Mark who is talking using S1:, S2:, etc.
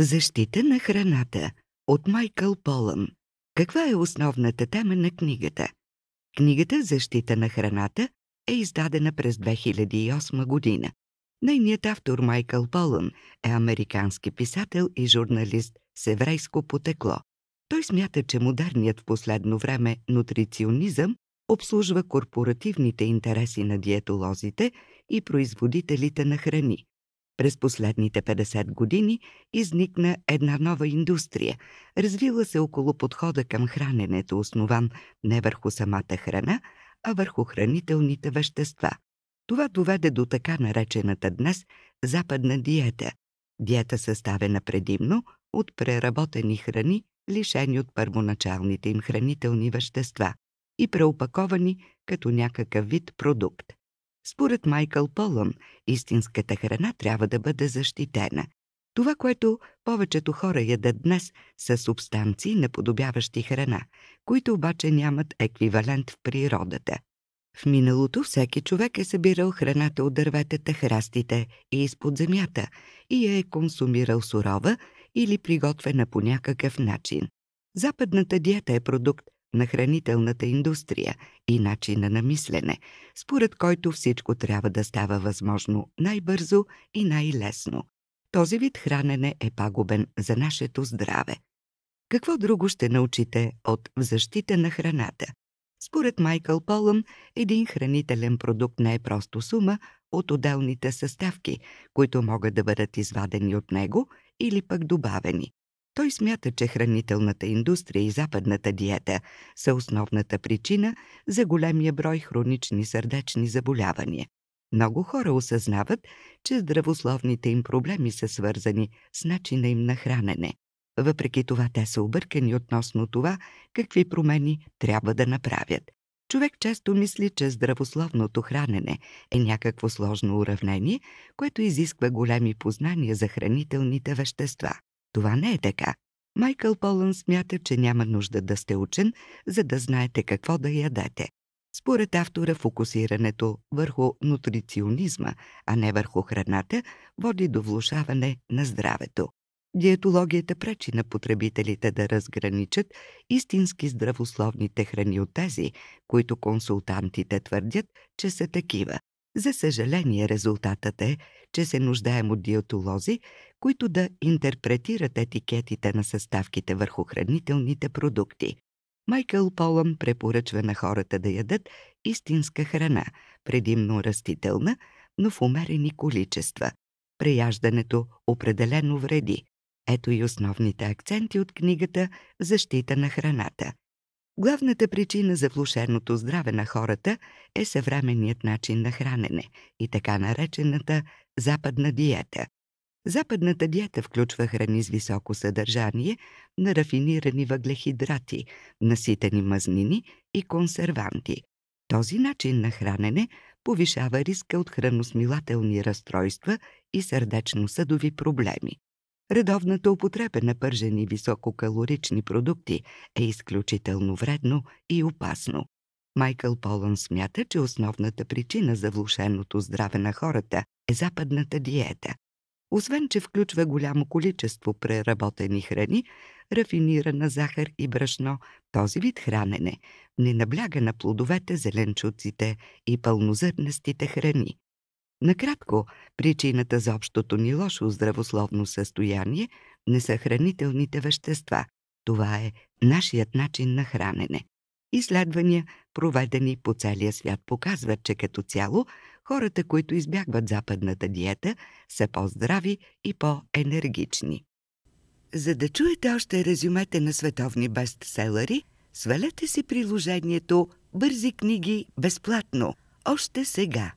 S1: Защита на храната от Майкъл Полън. Каква е основната тема на книгата? Книгата «Защита на храната» е издадена през 2008 година. Нейният автор Майкъл Полън е американски писател и журналист с еврейско потекло. Той смята, че модерният в последно време нутриционизъм обслужва корпоративните интереси на диетолозите и производителите на храни. През последните 50 години изникна една нова индустрия, развила се около подхода към храненето, основан не върху самата храна, а върху хранителните вещества. Това доведе до така наречената днес западна диета. Диета съставена предимно от преработени храни, лишени от първоначалните им хранителни вещества и преопаковани като някакъв вид продукт. Според Майкъл Полън, истинската храна трябва да бъде защитена. Това, което повечето хора ядат днес, са субстанции, наподобяващи храна, които обаче нямат еквивалент в природата. В миналото всеки човек е събирал храната от дърветата, храстите и изпод земята и я е консумирал сурова или приготвена по някакъв начин. Западната диета е продукт на хранителната индустрия и начина на мислене, според който всичко трябва да става възможно най-бързо и най-лесно. Този вид хранене е пагубен за нашето здраве. Какво друго ще научите от защита на храната? Според Майкъл Полън, един хранителен продукт не е просто сума от отделните съставки, които могат да бъдат извадени от него или пък добавени. Той смята, че хранителната индустрия и западната диета са основната причина за големия брой хронични сърдечни заболявания. Много хора осъзнават, че здравословните им проблеми са свързани с начина им на хранене. Въпреки това те са объркани относно това, какви промени трябва да направят. Човек често мисли, че здравословното хранене е някакво сложно уравнение, което изисква големи познания за хранителните вещества. Това не е така. Майкъл Полън смята, че няма нужда да сте учен, за да знаете какво да ядете. Според автора, фокусирането върху нутриционизма, а не върху храната, води до влушаване на здравето. Диетологията пречи на потребителите да разграничат истински здравословните храни от тези, които консултантите твърдят, че са такива. За съжаление, резултатът е, че се нуждаем от диетолози, които да интерпретират етикетите на съставките върху хранителните продукти. Майкъл Полън препоръчва на хората да ядат истинска храна, предимно растителна, но в умерени количества. Преяждането определено вреди. Ето и основните акценти от книгата «Защита на храната». Главната причина за влушеното здраве на хората е съвременният начин на хранене и така наречената западна диета. Западната диета включва храни с високо съдържание на рафинирани въглехидрати, наситени мазнини и консерванти. Този начин на хранене повишава риска от храносмилателни разстройства и сърдечно-съдови проблеми. Редовната употреба на пържени висококалорични продукти е изключително вредно и опасно. Майкъл Полън смята, че основната причина за влушеното здраве на хората е западната диета. Освен, че включва голямо количество преработени храни, рафинирана захар и брашно, този вид хранене не набляга на плодовете, зеленчуците и пълнозърнестите храни. Накратко, причината за общото ни лошо здравословно състояние не са хранителните вещества. Това е нашият начин на хранене. Изследвания, проведени по целия свят, показват, че като цяло хората, които избягват западната диета, са по-здрави и по-енергични. За да чуете още резюмете на световни бестселери, свалете си приложението «Бързи книги» безплатно, още сега.